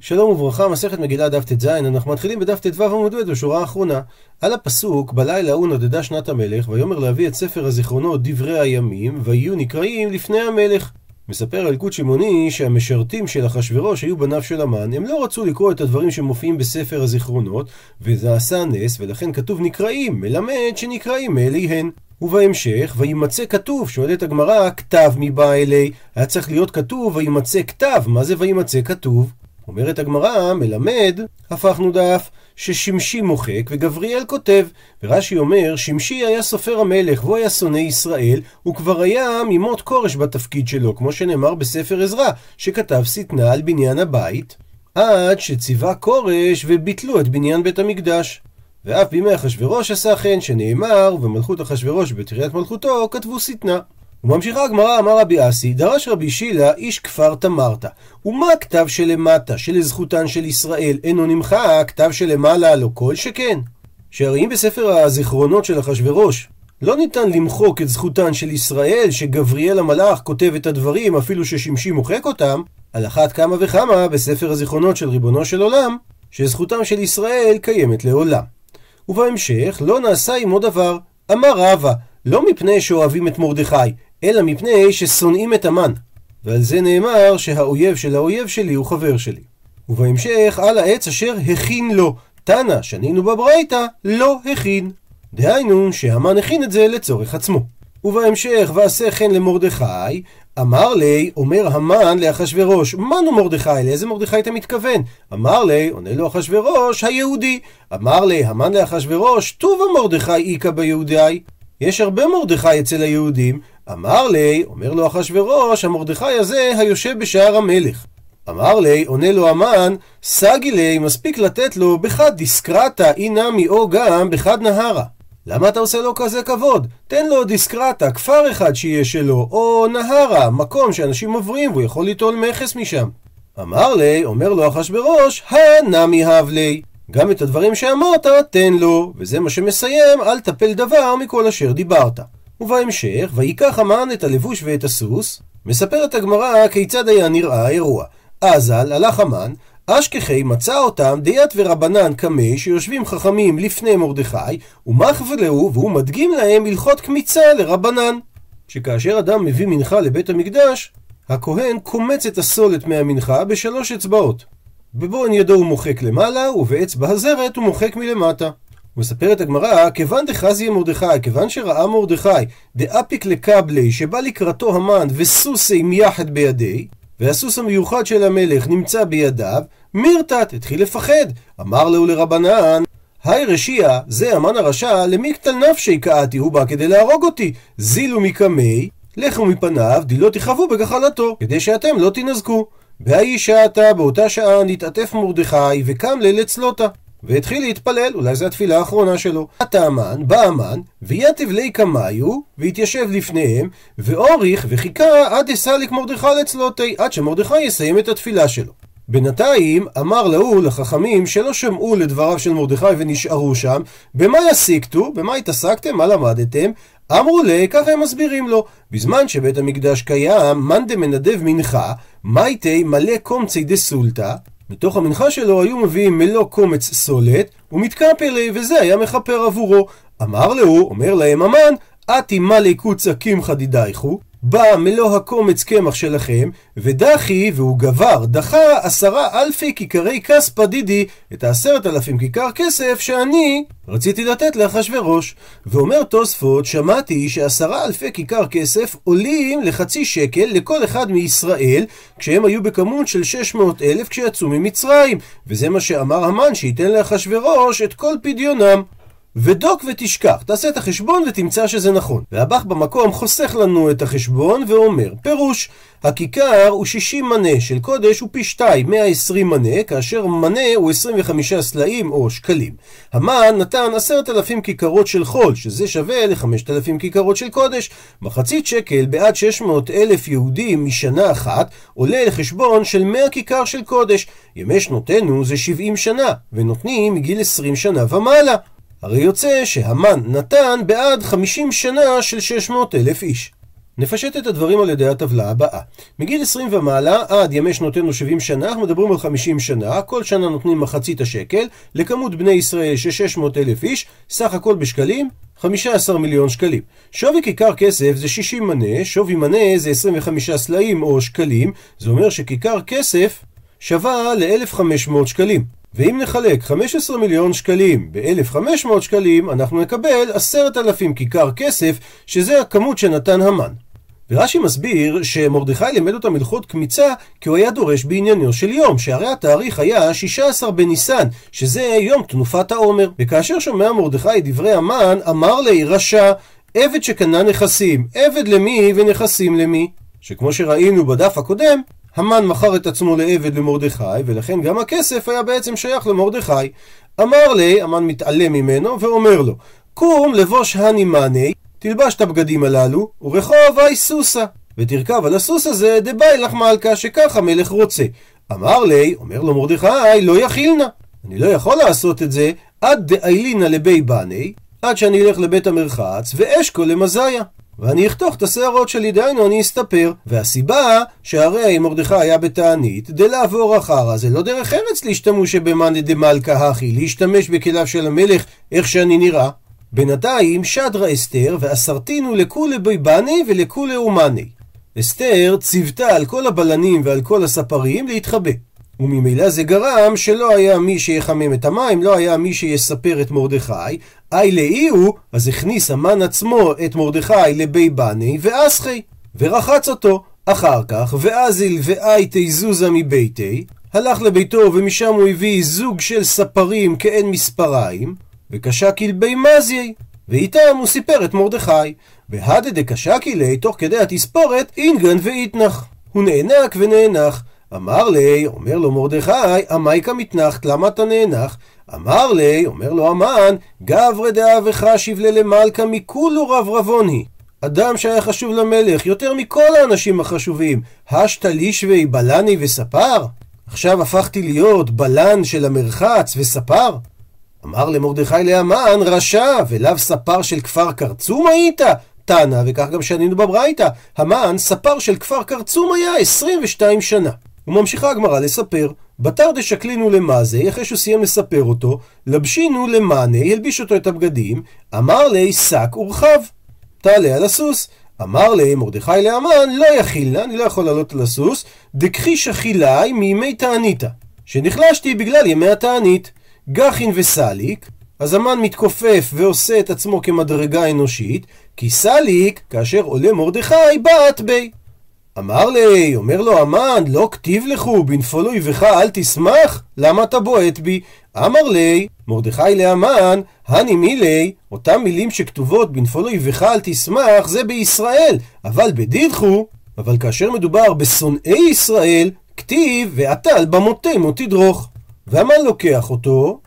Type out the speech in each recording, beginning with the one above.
שלום וברכה, מסכת מגילה דף ט"ז, אנחנו מתחילים בדף ט"ו עמוד ב' בשורה האחרונה. על הפסוק, בלילה ההוא נודדה שנת המלך, ויאמר להביא את ספר הזיכרונות דברי הימים, ויהיו נקראים לפני המלך. מספר אלקוט שמעוני שהמשרתים של אחשורוש היו בניו של המן, הם לא רצו לקרוא את הדברים שמופיעים בספר הזיכרונות, וזה עשה נס, ולכן כתוב נקראים, מלמד שנקראים מאליהן. ובהמשך, וימצא כתוב, שואלת הגמרא, כתב מבא אלי, היה צריך להיות כתוב, וימצא כתב, מה זה וימצא כתוב? אומרת הגמרא, מלמד, הפכנו דף, ששמשי מוחק וגבריאל כותב. ורש"י אומר, שמשי היה סופר המלך והוא היה שונא ישראל, הוא כבר היה ממות כורש בתפקיד שלו, כמו שנאמר בספר עזרא, שכתב שטנה על בניין הבית, עד שציווה כורש וביטלו את בניין בית המקדש. ואף בימי אחשורוש עשה כן, שנאמר, ובמלכות אחשורוש בתריית מלכותו כתבו שטנה. וממשיכה הגמרא, אמר רבי אסי, דרש רבי שילה, איש כפר תמרת. ומה הכתב שלמטה, שלזכותן של ישראל, אינו נמחק, כתב שלמעלה לא כל שכן? שהרי אם בספר הזיכרונות של אחשורוש לא ניתן למחוק את זכותן של ישראל, שגבריאל המלאך כותב את הדברים, אפילו ששמשי מוחק אותם, על אחת כמה וכמה בספר הזיכרונות של ריבונו של עולם, שזכותם של ישראל קיימת לעולם. ובהמשך, לא נעשה עמו דבר. אמר רבא, לא מפני שאוהבים את מרדכי, אלא מפני ששונאים את המן. ועל זה נאמר שהאויב של האויב שלי הוא חבר שלי. ובהמשך, על העץ אשר הכין לו. תנא, שנינו בברייתא, לא הכין. דהיינו, שהמן הכין את זה לצורך עצמו. ובהמשך, ועשה כן למרדכי, אמר לי, אומר המן לאחשורוש, מנו מרדכי, לאיזה מרדכי אתה מתכוון? אמר לי, עונה לו אחשורוש, היהודי. אמר לי, המן לאחשורוש, טובה מרדכי איכא ביהודי. יש הרבה מרדכי אצל היהודים. אמר לי, אומר לו אחשורוש, המרדכי הזה היושב בשער המלך. אמר לי, עונה לו המן, סגי לי, מספיק לתת לו בחד דיסקרטה, אי נמי או גם בחד נהרה. למה אתה עושה לו כזה כבוד? תן לו דיסקרטה, כפר אחד שיהיה שלו, או נהרה, מקום שאנשים עוברים והוא יכול ליטול מכס משם. אמר לי, אומר לו אחשורוש, הנמי הב לי. גם את הדברים שאמרת, תן לו, וזה מה שמסיים, אל תפל דבר מכל אשר דיברת. ובהמשך, ויקח המן את הלבוש ואת הסוס, מספרת הגמרא כיצד היה נראה האירוע. אזל, הלך המן, אשכחי מצא אותם דיית ורבנן קמי שיושבים חכמים לפני מרדכי, ומחבלהו והוא מדגים להם הלכות קמיצה לרבנן. שכאשר אדם מביא מנחה לבית המקדש, הכהן קומץ את הסולת מהמנחה בשלוש אצבעות. בבוהן ידו הוא מוחק למעלה, ובאצבע הזרת הוא מוחק מלמטה. מספרת הגמרא, כיוון דחזיה מרדכי, כיוון שראה מרדכי, דאפיק לקבלי, שבא לקראתו המן וסוסי מיחד בידי, והסוס המיוחד של המלך נמצא בידיו, מירתת, התחיל לפחד. אמר לו לרבנן, היי רשיע, זה המן הרשע, למי קטל נפשי קאתי, הוא בא כדי להרוג אותי. זילו מקמי, לכו מפניו, דילו תכאבו בגחלתו, כדי שאתם לא תינזקו. בהאי שעתה, באותה שעה, נתעטף מרדכי, וקם ליל אצלותה. והתחיל להתפלל, אולי זו התפילה האחרונה שלו. עתה המן, בא המן, ויתב לי קמיו, והתיישב לפניהם, ואוריך וחיכה עד אסליק מרדכי לצלותי, עד שמרדכי יסיים את התפילה שלו. בינתיים אמר להוא לחכמים שלא שמעו לדבריו של מרדכי ונשארו שם, במה יסיקתו? במה התעסקתם? מה למדתם? אמרו לי, ככה הם מסבירים לו, בזמן שבית המקדש קיים, מאן דמנדב מנחה, מייטי מלא קומצי דסולתא, מתוך המנחה שלו היו מביאים מלוא קומץ סולת, ומתקפלי, וזה היה מכפר עבורו. אמר לו, אומר להם המן, אתי מלי קוצה קמחא דידייכו, בא מלוא הקומץ קמח שלכם, ודחי, והוא גבר, דחה עשרה אלפי כיכרי כספא דידי, את העשרת אלפים כיכר כסף שאני רציתי לתת לאחשורוש. ואומר תוספות, שמעתי שעשרה אלפי כיכר כסף עולים לחצי שקל לכל אחד מישראל, כשהם היו בכמות של שש מאות אלף כשיצאו ממצרים, וזה מה שאמר המן שייתן לאחשורוש את כל פדיונם. ודוק ותשכח, תעשה את החשבון ותמצא שזה נכון. והבח במקום חוסך לנו את החשבון ואומר, פירוש, הכיכר הוא 60 מנה של קודש הוא פי 2, 120 מנה, כאשר מנה הוא 25 סלעים או שקלים. המן נתן 10,000 כיכרות של חול, שזה שווה ל-5,000 כיכרות של קודש. מחצית שקל בעד 600 אלף יהודים משנה אחת, עולה לחשבון של 100 כיכר של קודש. ימי שנותינו זה 70 שנה, ונותנים מגיל 20 שנה ומעלה. הרי יוצא שהמן נתן בעד 50 שנה של 600 אלף איש. נפשט את הדברים על ידי הטבלה הבאה. מגיל 20 ומעלה עד ימי שנותינו 70 שנה, אנחנו מדברים על 50 שנה, כל שנה נותנים מחצית השקל, לכמות בני ישראל ש-600 אלף איש, סך הכל בשקלים, 15 מיליון שקלים. שווי כיכר כסף זה 60 מנה, שווי מנה זה 25 סלעים או שקלים, זה אומר שכיכר כסף שווה ל-1,500 שקלים. ואם נחלק 15 מיליון שקלים ב-1,500 שקלים, אנחנו נקבל 10,000 כיכר כסף, שזה הכמות שנתן המן. ורש"י מסביר שמרדכי לימד אותם הלכות קמיצה כי הוא היה דורש בעניינו של יום, שהרי התאריך היה 16 בניסן, שזה יום תנופת העומר. וכאשר שומע מרדכי את דברי המן, אמר לי רשע, עבד שקנה נכסים, עבד למי ונכסים למי? שכמו שראינו בדף הקודם, המן מכר את עצמו לעבד למרדכי, ולכן גם הכסף היה בעצם שייך למרדכי. אמר לי, המן מתעלם ממנו, ואומר לו, קום לבוש הני מאני, תלבש את הבגדים הללו, ורחוב אי סוסה, ותרכב על הסוס הזה דבאי לך מלכה, שכך המלך רוצה. אמר לי, אומר לו מרדכי, לא יכילנה. אני לא יכול לעשות את זה עד דאילינה לבי בני, עד שאני אלך לבית המרחץ, ואשכו למזיה. ואני אחתוך את השערות שלי, דהיינו אני אסתפר. והסיבה שהרי מרדכי היה בתענית, דלעבור אחרא, זה לא דרך ארץ להשתמש במאני דמלכה הכי, להשתמש בכליו של המלך איך שאני נראה. בינתיים שדרה אסתר ואסרתינו לכולי ביבני ולכולי אומני. אסתר ציוותה על כל הבלנים ועל כל הספרים להתחבא. וממילא זה גרם שלא היה מי שיחמם את המים, לא היה מי שיספר את מרדכי, אי לאי הוא, אז הכניס המן עצמו את מרדכי לבי בני ואסחי, ורחץ אותו. אחר כך, ואזיל ואי תזוזה מביתי, הלך לביתו ומשם הוא הביא זוג של ספרים כאין מספריים, וקשה כלבי מזיי, ואיתם הוא סיפר את מרדכי. והדה דקשה כלי, תוך כדי התספורת, אינגן ואיתנח. הוא נאנק ונאנח. אמר לי, אומר לו מרדכי, עמייקה מתנחת, למה אתה נאנח? אמר לי, אומר לו המן, גברי דאבך שיבלה למלכה מכולו רב רבון היא. אדם שהיה חשוב למלך יותר מכל האנשים החשובים, השתא לישבי בלני וספר? עכשיו הפכתי להיות בלן של המרחץ וספר? אמר למרדכי להמן, רשע, ולאו ספר של כפר קרצום היית? תנא, וכך גם שנינו בברייתא, המן ספר של כפר קרצום היה 22 שנה. וממשיכה הגמרא לספר, בתר דשקלינו למאזי, אחרי שהוא סיים לספר אותו, לבשינו למאנה, הלביש אותו את הבגדים, אמר לי שק ורחב, תעלה על הסוס. אמר לי מרדכי לאמן, לא יכילנה, אני לא יכול לעלות על הסוס, דקחי שחילאי מימי תעניתא, שנחלשתי בגלל ימי התענית. גחין וסליק, אז המן מתכופף ועושה את עצמו כמדרגה אנושית, כי סליק, כאשר עולה מרדכי, בעט בי. אמר לי, אומר לו המן, לא כתיב לכו, בנפול אויבך אל תשמח? למה אתה בועט בי? אמר לי, מרדכי להמן, הני מילי, אותם מילים שכתובות בנפול אויבך אל תשמח, זה בישראל, אבל בדידחו, אבל כאשר מדובר בשונאי ישראל, כתיב, ועתל במותמו תדרוך. והמן לוקח אותו,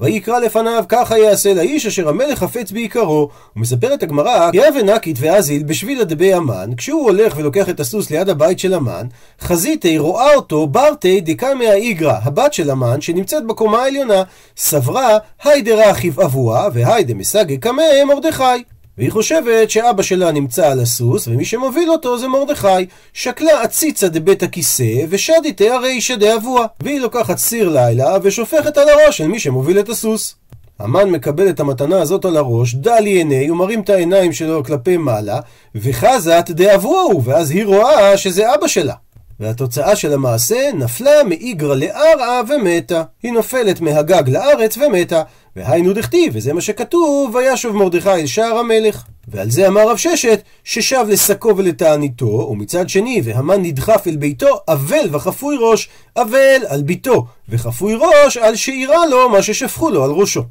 ויקרא לפניו ככה יעשה לאיש אשר המלך חפץ בעיקרו. ומספרת הגמרא, כי אבן נקית ואזיל בשביל הדבי המן, כשהוא הולך ולוקח את הסוס ליד הבית של המן, חזיתי רואה אותו ברתי דקמא איגרא, הבת של המן, שנמצאת בקומה העליונה, סברה היידה רכיב אבוה והיידה מסגי קמא מרדכי. והיא חושבת שאבא שלה נמצא על הסוס, ומי שמוביל אותו זה מרדכי. שקלה עציצה דבית הכיסא, ושדיתי הרישא דאבוה. והיא לוקחת סיר לילה, ושופכת על הראש של מי שמוביל את הסוס. המן מקבל את המתנה הזאת על הראש, דל עיני, הוא מרים את העיניים שלו כלפי מעלה, וחזת דאבוהו, ואז היא רואה שזה אבא שלה. והתוצאה של המעשה נפלה מאיגרא לארעא ומתה. היא נופלת מהגג לארץ ומתה. והיינו דכתיב, וזה מה שכתוב, וישוב מרדכי אל שער המלך. ועל זה אמר רב ששת, ששב לשקו ולתעניתו, ומצד שני, והמן נדחף אל ביתו, אבל וחפוי ראש, אבל על ביתו, וחפוי ראש על שאירה לו מה ששפכו לו על ראשו.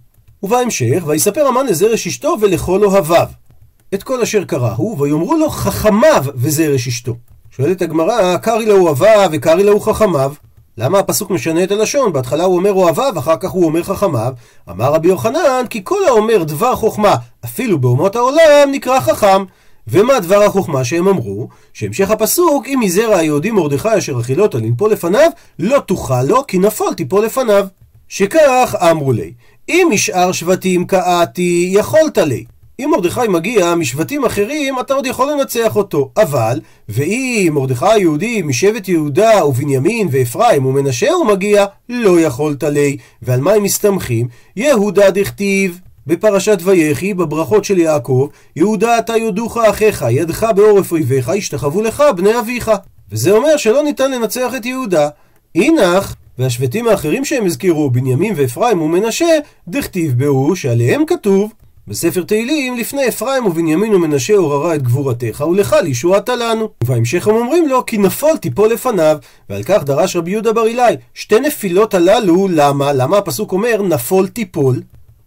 ובהמשך, ויספר המן לזרש אשתו ולכל אוהביו. את כל אשר קרה הוא, ויאמרו לו חכמיו וזרש אשתו. שואלת הגמרא, קרי לו אוהביו וקרי לו חכמיו. למה הפסוק משנה את הלשון? בהתחלה הוא אומר אוהביו, אחר כך הוא אומר חכמיו. אמר רבי יוחנן, כי כל האומר דבר חוכמה, אפילו באומות העולם, נקרא חכם. ומה דבר החוכמה שהם אמרו? שהמשך הפסוק, אם מזרע היהודי מרדכי אשר אכילותו לנפול לפניו, לא תוכל לו, כי נפול תיפול לפניו. שכך אמרו לי, אם משאר שבטים קאתי, יכולת לי. אם מרדכי מגיע משבטים אחרים, אתה עוד יכול לנצח אותו. אבל, ואם מרדכי היהודי משבט יהודה ובנימין ואפרים ומנשה הוא מגיע, לא יכולת לי. ועל מה הם מסתמכים? יהודה דכתיב. בפרשת ויחי, בברכות של יעקב, יהודה אתה יודוך אחיך, ידך בעורף אויביך, ישתחוו לך בני אביך. וזה אומר שלא ניתן לנצח את יהודה. אינך, והשבטים האחרים שהם הזכירו, בנימין ואפרים ומנשה, דכתיב בהו שעליהם כתוב בספר תהילים, לפני אפרים ובנימין ומנשה עוררה את גבורתך, ולך לישועתה לנו. ובהמשך הם אומרים לו, כי נפול תיפול לפניו. ועל כך דרש רבי יהודה בר אילאי, שתי נפילות הללו, למה? למה הפסוק אומר, נפול תיפול?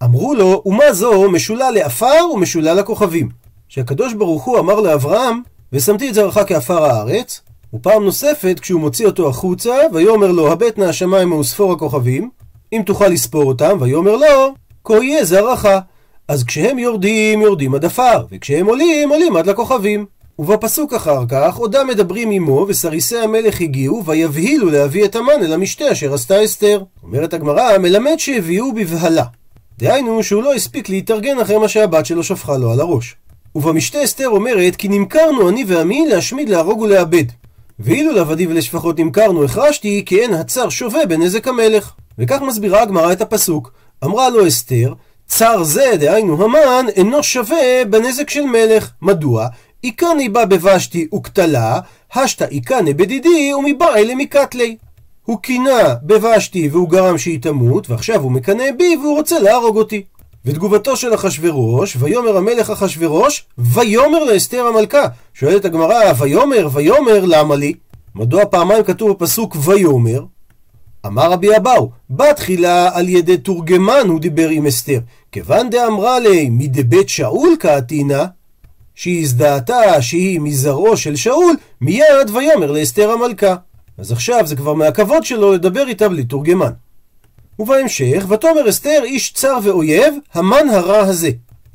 אמרו לו, ומה זו משולה לעפר ומשולה לכוכבים. שהקדוש ברוך הוא אמר לאברהם, ושמתי את זרעך כעפר הארץ, ופעם נוספת, כשהוא מוציא אותו החוצה, ויאמר לו, הבט נא השמיים וספור הכוכבים, אם תוכל לספור אותם, ויאמר לו, כה יהיה זרעך. אז כשהם יורדים, יורדים עד עפר, וכשהם עולים, עולים עד לכוכבים. ובפסוק אחר כך, עודם מדברים עמו, וסריסי המלך הגיעו, ויבהילו להביא את המן אל המשתה אשר עשתה אסתר. אומרת הגמרא, מלמד שהביאו בבהלה. דהיינו שהוא לא הספיק להתארגן אחרי מה שהבת שלו שפכה לו על הראש. ובמשתה אסתר אומרת, כי נמכרנו אני ועמי להשמיד, להרוג ולאבד. ואילו לעבדי ולשפחות נמכרנו החרשתי, כי אין הצר שווה בנזק המלך. וכך מסבירה הגמרא את הפסוק. אמרה לו אסתר, צר זה, דהיינו המן, אינו שווה בנזק של מלך. מדוע? איכני בה בבשתי וקטלה, השתא איכני בדידי ומבעי למקטלי. הוא קינה בבשתי והוא גרם שהיא תמות, ועכשיו הוא מקנא בי והוא רוצה להרוג אותי. ותגובתו של אחשורוש, ויאמר המלך אחשורוש, ויאמר לאסתר המלכה. שואלת הגמרא, ויאמר, ויאמר, למה לי? מדוע פעמיים כתוב בפסוק ויאמר? אמר רבי אבאו, בתחילה על ידי תורגמן הוא דיבר עם אסתר. כיוון דאמרה לי מדבית שאול קעתינא, שהיא הזדהתה שהיא מזרעו של שאול, מיד ויאמר לאסתר המלכה. אז עכשיו זה כבר מהכבוד שלו לדבר איתה בלי תורגמן. ובהמשך, ותאמר אסתר איש צר ואויב, המן הרע הזה.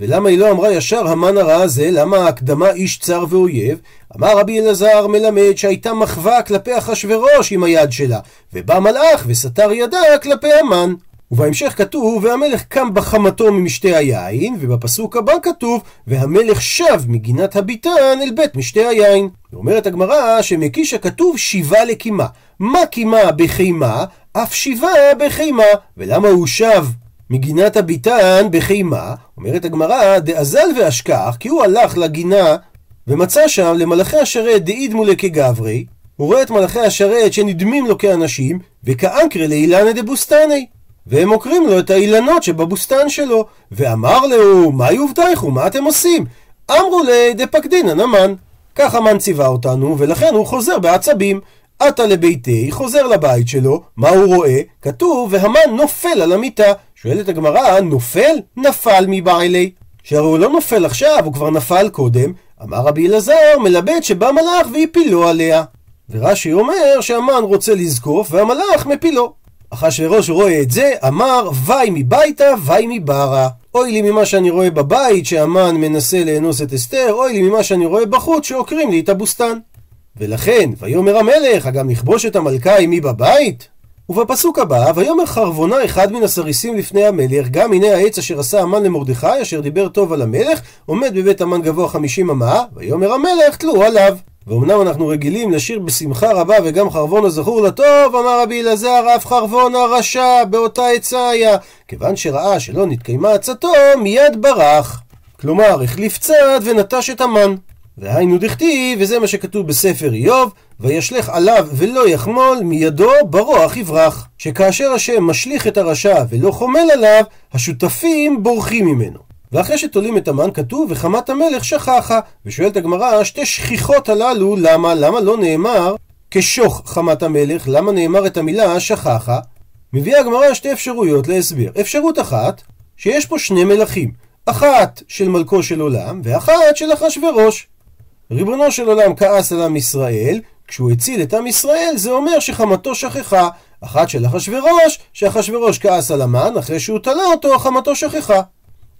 ולמה היא לא אמרה ישר המן הרע הזה? למה ההקדמה איש צר ואויב? אמר רבי אלעזר מלמד שהייתה מחווה כלפי אחשורוש עם היד שלה, ובא מלאך וסתר ידה כלפי המן. ובהמשך כתוב, והמלך קם בחמתו ממשתה היין, ובפסוק הבא כתוב, והמלך שב מגינת הביתן אל בית משתה היין. ואומרת הגמרא שמקיש הכתוב שיבה לקימה. מה קימה בחימה? אף שיבה בחימה. ולמה הוא שב מגינת הביתן בחימה? אומרת הגמרא, דאזל ואשכח, כי הוא הלך לגינה ומצא שם למלאכי השרת דאידמו לכגברי, הוא רואה את מלאכי השרת שנדמים לו כאנשים, וכאנקרי לאילנה דבוסתני. והם עוקרים לו את האילנות שבבוסתן שלו. ואמר לו, מה יובטייכו, מה אתם עושים? אמרו לי, דפקדינן המן. כך המן ציווה אותנו, ולכן הוא חוזר בעצבים. עטה לביתי, חוזר לבית שלו, מה הוא רואה? כתוב, והמן נופל על המיטה. שואלת הגמרא, נופל? נפל מבעלי. שהרי הוא לא נופל עכשיו, הוא כבר נפל קודם. אמר רבי אלעזר, מלבד שבא מלאך והפילו עליה. ורש"י אומר שהמן רוצה לזקוף והמלאך מפילו. אחשוורוש רואה את זה, אמר, וי מביתה, וי מברה. אוי לי ממה שאני רואה בבית, שהמן מנסה לאנוס את אסתר, אוי לי ממה שאני רואה בחוץ, שעוקרים לי את הבוסתן. ולכן, ויאמר המלך, הגם נכבוש את המלכה עמי בבית? ובפסוק הבא, ויאמר חרבונה אחד מן הסריסים לפני המלך, גם הנה העץ אשר עשה המן למרדכי, אשר דיבר טוב על המלך, עומד בבית המן גבוה חמישים אמה, ויאמר המלך, תלו עליו. ואומנם אנחנו רגילים לשיר בשמחה רבה וגם חרבון הזכור לטוב, אמר רבי אלעזר, אף חרבון הרשע באותה עצה היה, כיוון שראה שלא נתקיימה עצתו, מיד ברח. כלומר, החליף צד ונטש את המן. והיינו דכתיב, וזה מה שכתוב בספר איוב, וישלך עליו ולא יחמול, מידו ברוח יברח. שכאשר השם משליך את הרשע ולא חומל עליו, השותפים בורחים ממנו. ואחרי שתולים את המן כתוב וחמת המלך שכחה ושואלת הגמרא שתי שכיחות הללו למה למה לא נאמר כשוך חמת המלך למה נאמר את המילה שכחה מביאה הגמרא שתי אפשרויות להסבר אפשרות אחת שיש פה שני מלכים אחת של מלכו של עולם ואחת של אחשורוש ריבונו של עולם כעס על עם ישראל כשהוא הציל את עם ישראל זה אומר שחמתו שכחה אחת של אחשורוש שאחשורוש כעס על המן אחרי שהוא תלה אותו חמתו שכחה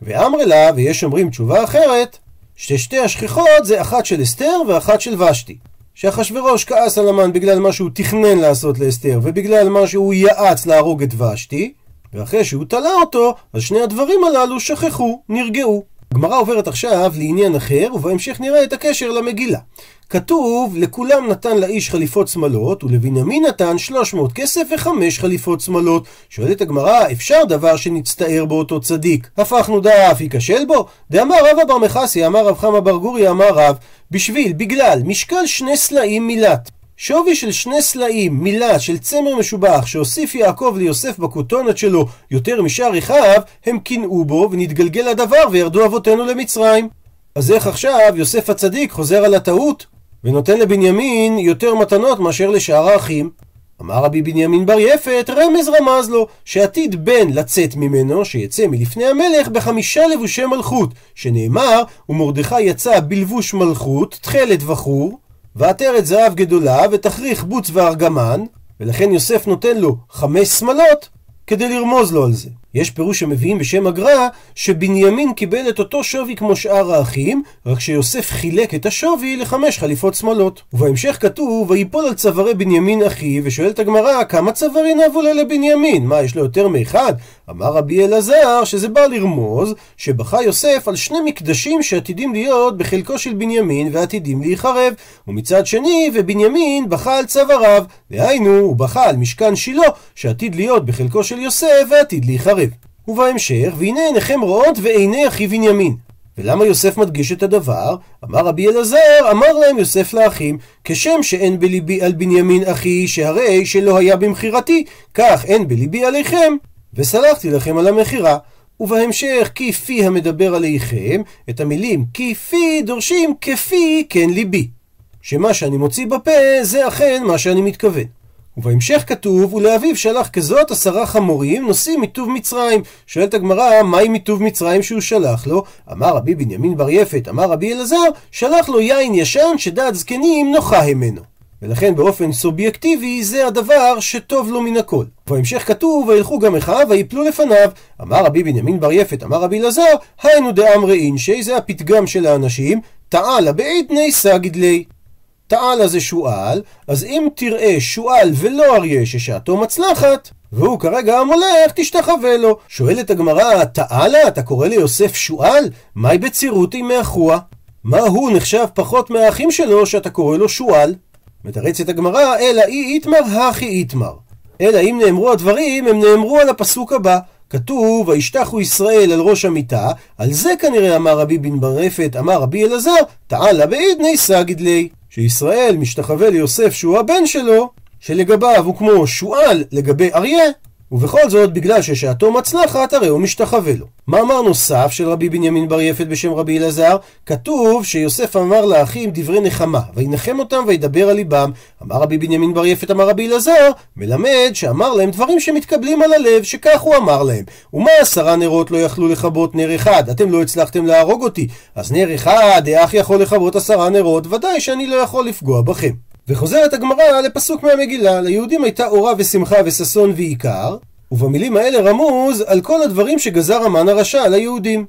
ואמרי לה, ויש אומרים תשובה אחרת, ששתי השכיחות זה אחת של אסתר ואחת של ושתי. שאחשוורוש כעס על המן בגלל מה שהוא תכנן לעשות לאסתר ובגלל מה שהוא יעץ להרוג את ושתי, ואחרי שהוא תלה אותו, אז שני הדברים הללו שכחו, נרגעו. הגמרא עוברת עכשיו לעניין אחר, ובהמשך נראה את הקשר למגילה. כתוב, לכולם נתן לאיש חליפות שמאלות, ולבנימין נתן 300 כסף וחמש חליפות שמאלות. שואלת הגמרא, אפשר דבר שנצטער באותו צדיק? הפכנו דף, ייכשל בו? דאמר רבא בר מחסי, אמר רב חמא בר גורי, אמר רב, בשביל, בגלל, משקל שני סלעים מילת. שווי של שני סלעים, מילה של צמר משובח, שהוסיף יעקב ליוסף בכותונת שלו יותר משאר אחיו, הם קינאו בו ונתגלגל הדבר וירדו אבותינו למצרים. אז איך עכשיו יוסף הצדיק חוזר על הטעות ונותן לבנימין יותר מתנות מאשר לשאר האחים? אמר רבי בנימין בר יפת, רמז רמז לו, שעתיד בן לצאת ממנו, שיצא מלפני המלך בחמישה לבושי מלכות, שנאמר, ומרדכי יצא בלבוש מלכות, תכלת וחור, ועטרת זהב גדולה, ותכריך בוץ וארגמן, ולכן יוסף נותן לו חמש שמלות, כדי לרמוז לו על זה. יש פירוש שמביאים בשם הגר"א, שבנימין קיבל את אותו שווי כמו שאר האחים, רק שיוסף חילק את השווי לחמש חליפות שמאלות. ובהמשך כתוב, ויפול על צווארי בנימין אחי, ושואלת הגמרא, כמה צווארי נבו לה לבנימין? מה, יש לו יותר מאחד? אמר רבי אלעזר, שזה בא לרמוז, שבכה יוסף על שני מקדשים שעתידים להיות בחלקו של בנימין ועתידים להיחרב. ומצד שני, ובנימין בכה על צוואריו, דהיינו, הוא בכה על משכן שילה, שעתיד להיות בחלקו של יוסף ועתיד להיחרב. ובהמשך, והנה עיניכם רואות ועיני אחי בנימין. ולמה יוסף מדגיש את הדבר? אמר רבי אלעזר, אמר להם יוסף לאחים, כשם שאין בליבי על בנימין אחי, שהרי שלא היה במכירתי, כך אין בליבי עליכם, וסלחתי לכם על המכירה. ובהמשך, כפי המדבר עליכם, את המילים כפי דורשים כפי כן ליבי. שמה שאני מוציא בפה, זה אכן מה שאני מתכוון. ובהמשך כתוב, ולאביו שלח כזאת עשרה חמורים נושאים מטוב מצרים. שואלת הגמרא, מהי מטוב מצרים שהוא שלח לו? אמר רבי בנימין בר יפת, אמר רבי אלעזר, שלח לו יין ישן שדעת זקנים נוחה ממנו. ולכן באופן סובייקטיבי זה הדבר שטוב לו מן הכל. בהמשך כתוב, וילכו גם אחיו ויפלו לפניו. אמר רבי בנימין בר יפת, אמר רבי אלעזר, היינו דאמרי אינשי, זה הפתגם של האנשים, תעלה בעידני סגיד לי. תעלה זה שועל, אז אם תראה שועל ולא אריה ששעתו מצלחת, והוא כרגע המולך, תשתחווה לו. שואלת הגמרא, תעלה, אתה קורא ליוסף שועל? מהי בצירותי מאחורה? מה הוא נחשב פחות מהאחים שלו שאתה קורא לו שועל? מתרצת הגמרא, אלא אי איתמר הכי איתמר. אלא אם נאמרו הדברים, הם נאמרו על הפסוק הבא. כתוב, וישתחו ישראל על ראש המיטה, על זה כנראה אמר רבי בן ברפת, אמר רבי אלעזר, תעלה בעידני סגיד. שישראל משתחווה ליוסף שהוא הבן שלו, שלגביו הוא כמו שועל לגבי אריה, ובכל זאת, בגלל ששעתו מצלחת, הרי הוא משתחווה לו. מאמר נוסף של רבי בנימין בר יפת בשם רבי אלעזר, כתוב שיוסף אמר לאחים דברי נחמה, וינחם אותם וידבר על ליבם. אמר רבי בנימין בר יפת, אמר רבי אלעזר, מלמד שאמר להם דברים שמתקבלים על הלב, שכך הוא אמר להם. ומה עשרה נרות לא יכלו לכבות נר אחד? אתם לא הצלחתם להרוג אותי. אז נר אחד, איך יכול לכבות עשרה נרות? ודאי שאני לא יכול לפגוע בכם. וחוזרת הגמרא לפסוק מהמגילה, ליהודים הייתה אורה ושמחה וששון ועיקר, ובמילים האלה רמוז על כל הדברים שגזר המן הרשע על היהודים.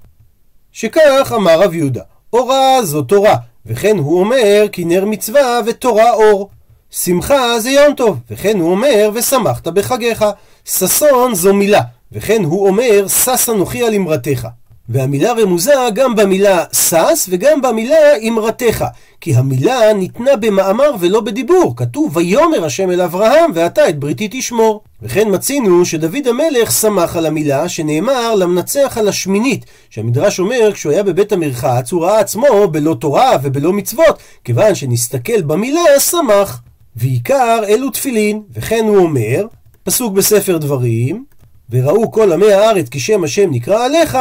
שכך אמר רב יהודה, אורה זו תורה, וכן הוא אומר כי נר מצווה ותורה אור. שמחה זה יום טוב, וכן הוא אומר ושמחת בחגיך. ששון זו מילה, וכן הוא אומר שש אנוכי על אמרתך. והמילה רמוזה גם במילה שש וגם במילה אמרתך. כי המילה ניתנה במאמר ולא בדיבור. כתוב ויאמר השם אל אברהם ואתה את בריתי תשמור. וכן מצינו שדוד המלך שמח על המילה שנאמר למנצח על השמינית. שהמדרש אומר כשהוא היה בבית המרחץ הוא ראה עצמו בלא תורה ובלא מצוות. כיוון שנסתכל במילה שמח. ועיקר אלו תפילין. וכן הוא אומר, פסוק בספר דברים, וראו כל עמי הארץ כי שם השם נקרא עליך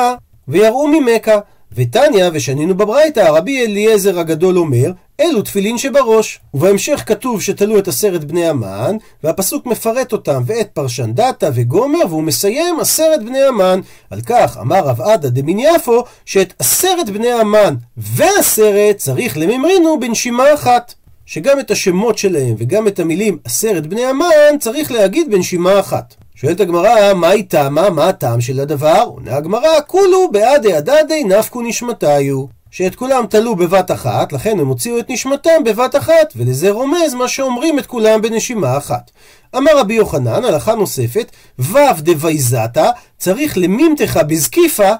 ויראו ממכה. ותניא, ושנינו בברייתא, רבי אליעזר הגדול אומר, אלו תפילין שבראש. ובהמשך כתוב שתלו את עשרת בני המן, והפסוק מפרט אותם, ואת פרשן דתא וגומר, והוא מסיים עשרת בני המן. על כך אמר רב עדה דמין יפו, שאת עשרת בני המן ועשרת צריך לממרינו בנשימה אחת. שגם את השמות שלהם וגם את המילים עשרת בני המן צריך להגיד בנשימה אחת. שואלת הגמרא, מהי תמה? מה הטעם של הדבר? עונה הגמרא, כולו בעדי הדדי נפקו נשמתיו. שאת כולם תלו בבת אחת, לכן הם הוציאו את נשמתם בבת אחת, ולזה רומז מה שאומרים את כולם בנשימה אחת. אמר רבי יוחנן, הלכה נוספת, וו דוויזתה, צריך למימתך בזקיפה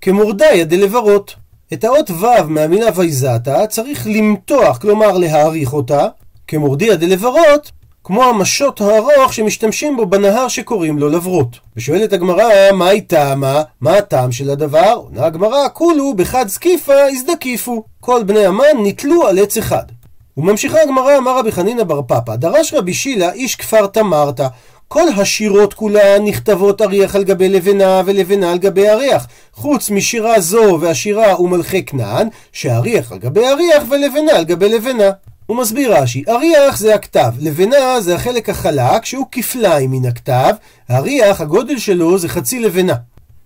כמורדיה דלברות. את האות ו' מהמילה ויזתה צריך למתוח, כלומר להעריך אותה, כמורדיה דלברות, כמו המשות הארוך שמשתמשים בו בנהר שקוראים לו לברות. ושואלת הגמרא, מהי טעמה? מה הטעם של הדבר? עונה הגמרא, כולו בחד זקיפה הזדקיפו. כל בני המן נתלו על עץ אחד. וממשיכה הגמרא, אמר רבי חנינא בר פפא, דרש רבי שילה איש כפר תמרתא. כל השירות כולן נכתבות אריח על גבי לבנה ולבנה על גבי אריח, חוץ משירה זו והשירה ומלכי כנען, שאריח על גבי אריח ולבנה על גבי לבנה. הוא מסביר רש"י, אריח זה הכתב, לבנה זה החלק החלק שהוא כפליים מן הכתב, אריח הגודל שלו זה חצי לבנה.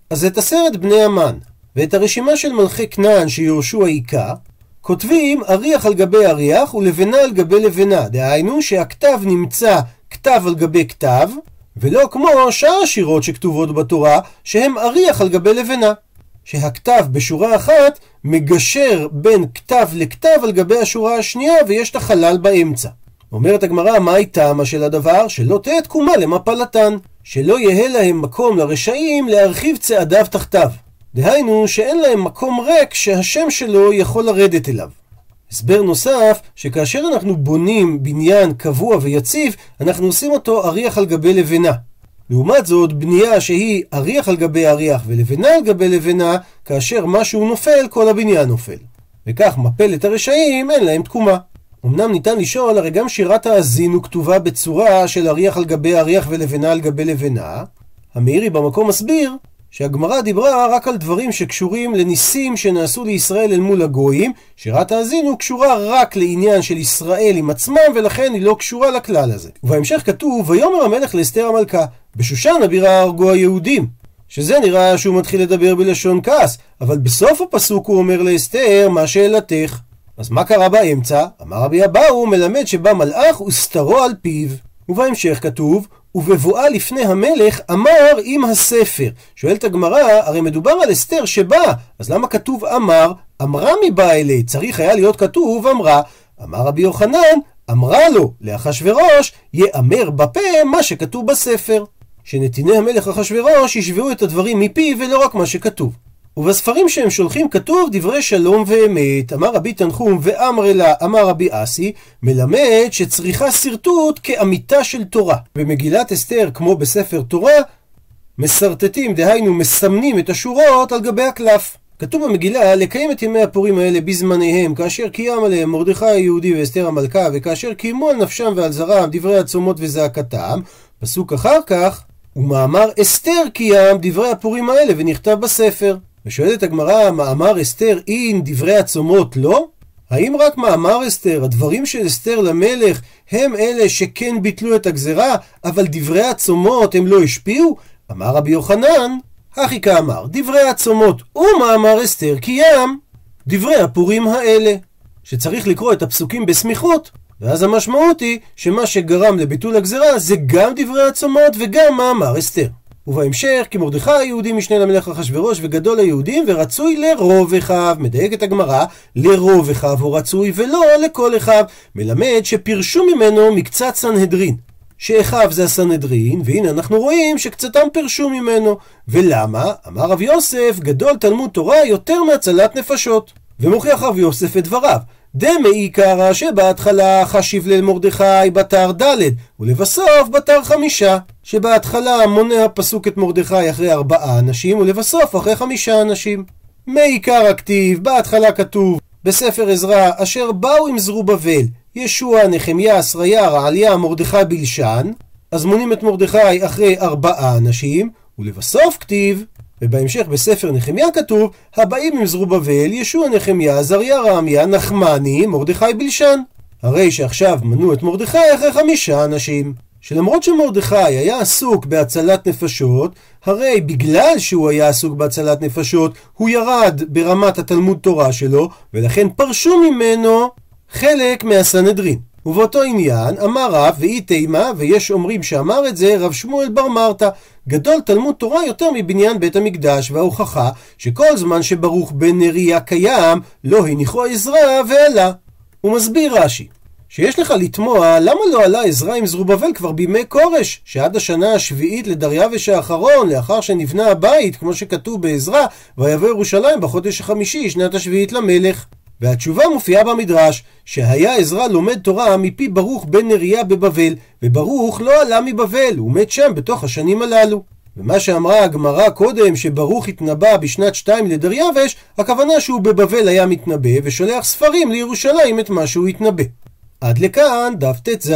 אז את עשרת בני המן ואת הרשימה של מלכי כנען שיורשו העיקר, כותבים אריח על גבי אריח ולבנה על גבי לבנה, דהיינו שהכתב נמצא כתב על גבי כתב, ולא כמו שאר השירות שכתובות בתורה, שהם אריח על גבי לבנה. שהכתב בשורה אחת מגשר בין כתב לכתב על גבי השורה השנייה ויש את החלל באמצע. אומרת הגמרא, מהי טעמה של הדבר? שלא תהיה תקומה למפלתן. שלא יהא להם מקום לרשעים להרחיב צעדיו תחתיו. דהיינו שאין להם מקום ריק שהשם שלו יכול לרדת אליו. הסבר נוסף, שכאשר אנחנו בונים בניין קבוע ויציב, אנחנו עושים אותו אריח על גבי לבנה. לעומת זאת, בנייה שהיא אריח על גבי אריח ולבנה על גבי לבנה, כאשר משהו נופל, כל הבניין נופל. וכך מפלת הרשעים, אין להם תקומה. אמנם ניתן לשאול, הרי גם שירת האזינו כתובה בצורה של אריח על גבי אריח ולבנה על גבי לבנה. המאירי במקום מסביר שהגמרא דיברה רק על דברים שקשורים לניסים שנעשו לישראל אל מול הגויים, שירת האזינו קשורה רק לעניין של ישראל עם עצמם, ולכן היא לא קשורה לכלל הזה. ובהמשך כתוב, ויאמר המלך לאסתר המלכה, בשושן הבירה הרגו היהודים. שזה נראה שהוא מתחיל לדבר בלשון כעס, אבל בסוף הפסוק הוא אומר לאסתר, מה שאלתך? אז מה קרה באמצע? אמר רבי אבאו, מלמד שבא מלאך וסתרו על פיו. ובהמשך כתוב, ובבואה לפני המלך אמר עם הספר. שואלת הגמרא, הרי מדובר על אסתר שבאה, אז למה כתוב אמר? אמרה מבא אלי, צריך היה להיות כתוב אמרה. אמר רבי יוחנן, אמרה לו לאחשוורוש, יאמר בפה מה שכתוב בספר. שנתיני המלך אחשוורוש ישבעו את הדברים מפי ולא רק מה שכתוב. ובספרים שהם שולחים כתוב דברי שלום ואמת. אמר רבי תנחום ואמר לה אמר רבי אסי, מלמד שצריכה שרטוט כאמיתה של תורה. במגילת אסתר, כמו בספר תורה, מסרטטים, דהיינו מסמנים את השורות על גבי הקלף. כתוב במגילה לקיים את ימי הפורים האלה בזמניהם, כאשר קיים עליהם מרדכי היהודי ואסתר המלכה, וכאשר קיימו על נפשם ועל זרם דברי הצומות וזעקתם. פסוק אחר כך, ומאמר אסתר קיים דברי הפורים האלה ונכתב בספר. ושואלת הגמרא, מאמר אסתר אין דברי הצומות לא? האם רק מאמר אסתר, הדברים של אסתר למלך, הם אלה שכן ביטלו את הגזרה, אבל דברי הצומות הם לא השפיעו? אמר רבי יוחנן, הכי כאמר, דברי הצומות ומאמר אסתר קיים, דברי הפורים האלה. שצריך לקרוא את הפסוקים בסמיכות, ואז המשמעות היא שמה שגרם לביטול הגזרה זה גם דברי הצומות וגם מאמר אסתר. ובהמשך, כי מרדכי היהודי משנה למלך אחשורוש וגדול היהודים, ורצוי לרוב אחיו. מדייקת הגמרא, לרוב אחיו הוא רצוי ולא לכל אחיו. מלמד שפירשו ממנו מקצת סנהדרין. שאחיו זה הסנהדרין, והנה אנחנו רואים שקצתם פירשו ממנו. ולמה? אמר רב יוסף, גדול תלמוד תורה יותר מהצלת נפשות. ומוכיח רב יוסף את דבריו. דמי עיקרא שבהתחלה חשיב למרדכי בתר ד' ולבסוף בתר חמישה שבהתחלה מונה הפסוק את מרדכי אחרי ארבעה אנשים ולבסוף אחרי חמישה אנשים מעיקר הכתיב בהתחלה כתוב בספר עזרא אשר באו עם זרובבל ישוע, נחמיה, שריה, רעליה, מרדכי בלשן אז מונים את מרדכי אחרי ארבעה אנשים ולבסוף כתיב ובהמשך בספר נחמיה כתוב, הבאים עם זרובבל, ישוע נחמיה, עזריה רעמיה, נחמני, מרדכי בלשן. הרי שעכשיו מנו את מרדכי אחרי חמישה אנשים. שלמרות שמרדכי היה עסוק בהצלת נפשות, הרי בגלל שהוא היה עסוק בהצלת נפשות, הוא ירד ברמת התלמוד תורה שלו, ולכן פרשו ממנו חלק מהסנהדרין. ובאותו עניין אמר רב ואי תימה ויש אומרים שאמר את זה רב שמואל בר מרתא. גדול תלמוד תורה יותר מבניין בית המקדש וההוכחה שכל זמן שברוך בן נריה קיים לא הניחו עזרא ואלה הוא מסביר רש"י שיש לך לתמוה למה לא עלה עזרא עם זרובבל כבר בימי כורש, שעד השנה השביעית לדריווש האחרון, לאחר שנבנה הבית, כמו שכתוב בעזרא, ויבוא ירושלים בחודש החמישי, שנת השביעית למלך. והתשובה מופיעה במדרש, שהיה עזרא לומד תורה מפי ברוך בן נריה בבבל, וברוך לא עלה מבבל, הוא מת שם בתוך השנים הללו. ומה שאמרה הגמרא קודם, שברוך התנבא בשנת שתיים לדריווש, הכוונה שהוא בבבל היה מתנבא, ושולח ספרים לירושלים את מה שהוא התנבא. עד לכאן דף ט"ז.